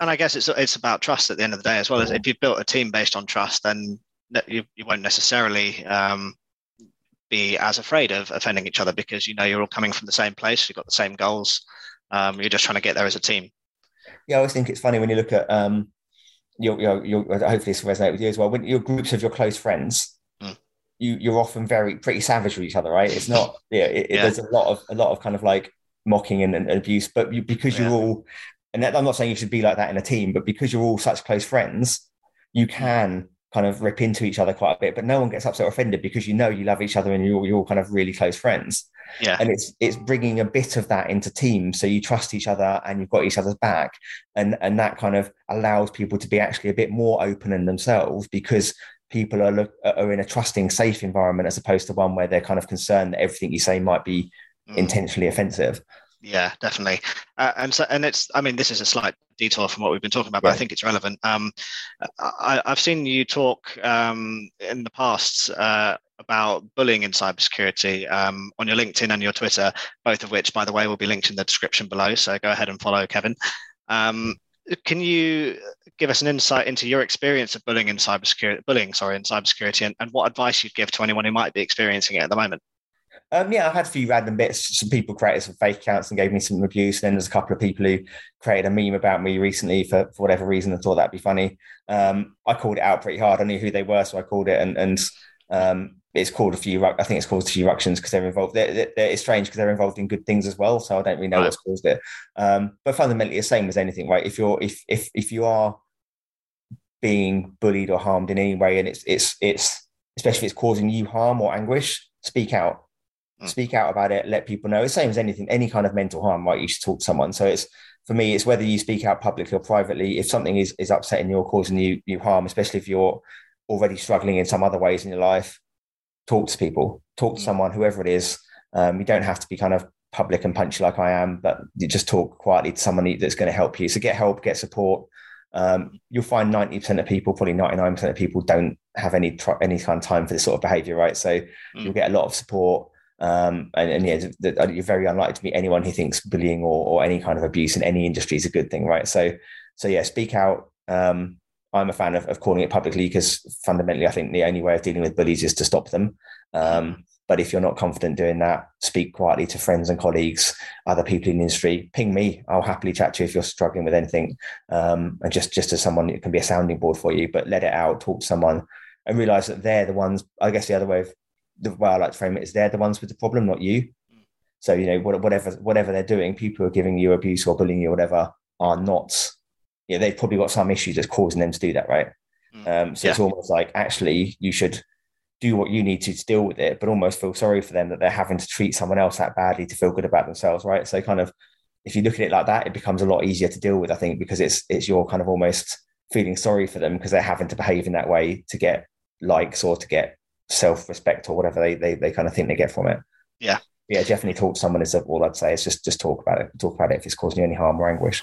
and I guess it's it's about trust at the end of the day as well. As if you've built a team based on trust, then you, you won't necessarily um, be as afraid of offending each other because you know you're all coming from the same place. You've got the same goals. Um, you're just trying to get there as a team. Yeah, I always think it's funny when you look at um, your, your, your hopefully this will resonate with you as well. When your groups of your close friends, mm. you you're often very pretty savage with each other, right? It's not yeah, it, yeah. there's a lot of a lot of kind of like mocking and, and abuse, but you, because you're all and that, I'm not saying you should be like that in a team, but because you're all such close friends, you can kind of rip into each other quite a bit, but no one gets upset or offended because you know you love each other and you're, you're all kind of really close friends. Yeah. And it's it's bringing a bit of that into teams. So you trust each other and you've got each other's back. And and that kind of allows people to be actually a bit more open in themselves because people are look, are in a trusting, safe environment as opposed to one where they're kind of concerned that everything you say might be mm. intentionally offensive. Yeah, definitely. Uh, and so, and it's, I mean, this is a slight detour from what we've been talking about, but I think it's relevant. Um, I, have seen you talk um, in the past uh, about bullying in cybersecurity um, on your LinkedIn and your Twitter, both of which, by the way, will be linked in the description below. So go ahead and follow Kevin. Um, can you give us an insight into your experience of bullying in cybersecurity, bullying, sorry, in cybersecurity, and, and what advice you'd give to anyone who might be experiencing it at the moment? Um, yeah, I've had a few random bits. Some people created some fake accounts and gave me some abuse. And then there's a couple of people who created a meme about me recently for, for whatever reason and thought that'd be funny. Um, I called it out pretty hard. I knew who they were, so I called it. And, and um, it's called a few. I think it's caused a few ructions because they're involved. They're, they're, it's strange because they're involved in good things as well. So I don't really know right. what's caused it. Um, but fundamentally, the same as anything, right? If you're if if if you are being bullied or harmed in any way, and it's it's it's especially if it's causing you harm or anguish, speak out mm. speak out about it, let people know. It's the same as anything, any kind of mental harm, right? You should talk to someone. So it's for me, it's whether you speak out publicly or privately. If something is is upsetting you or causing you you harm, especially if you're already struggling in some other ways in your life, talk to people, talk to mm. someone, whoever it is. Um, you don't have to be kind of public and punchy like I am, but you just talk quietly to someone that's going to help you. So get help, get support. Um, you'll find 90% of people, probably 99% of people don't have any any kind of time for this sort of behavior, right? So mm. you'll get a lot of support. Um, and, and yeah, the, the, you're very unlikely to meet anyone who thinks bullying or, or any kind of abuse in any industry is a good thing, right? So, so yeah, speak out. Um, I'm a fan of, of calling it publicly because fundamentally, I think the only way of dealing with bullies is to stop them. Um, but if you're not confident doing that, speak quietly to friends and colleagues, other people in the industry. Ping me. I'll happily chat to you if you're struggling with anything. Um, and just just as someone, it can be a sounding board for you. But let it out. Talk to someone, and realize that they're the ones. I guess the other way of the way I like to frame it is they're the ones with the problem, not you. So you know whatever whatever they're doing, people who are giving you abuse or bullying you or whatever are not. Yeah, they've probably got some issues that's causing them to do that, right? Mm. Um, so yeah. it's almost like actually you should do what you need to, to deal with it, but almost feel sorry for them that they're having to treat someone else that badly to feel good about themselves, right? So kind of if you look at it like that, it becomes a lot easier to deal with, I think, because it's it's your kind of almost feeling sorry for them because they're having to behave in that way to get likes or to get self-respect or whatever they, they they kind of think they get from it. Yeah. Yeah, definitely talk to someone is all I'd say. Is just just talk about it. Talk about it if it's causing you any harm or anguish.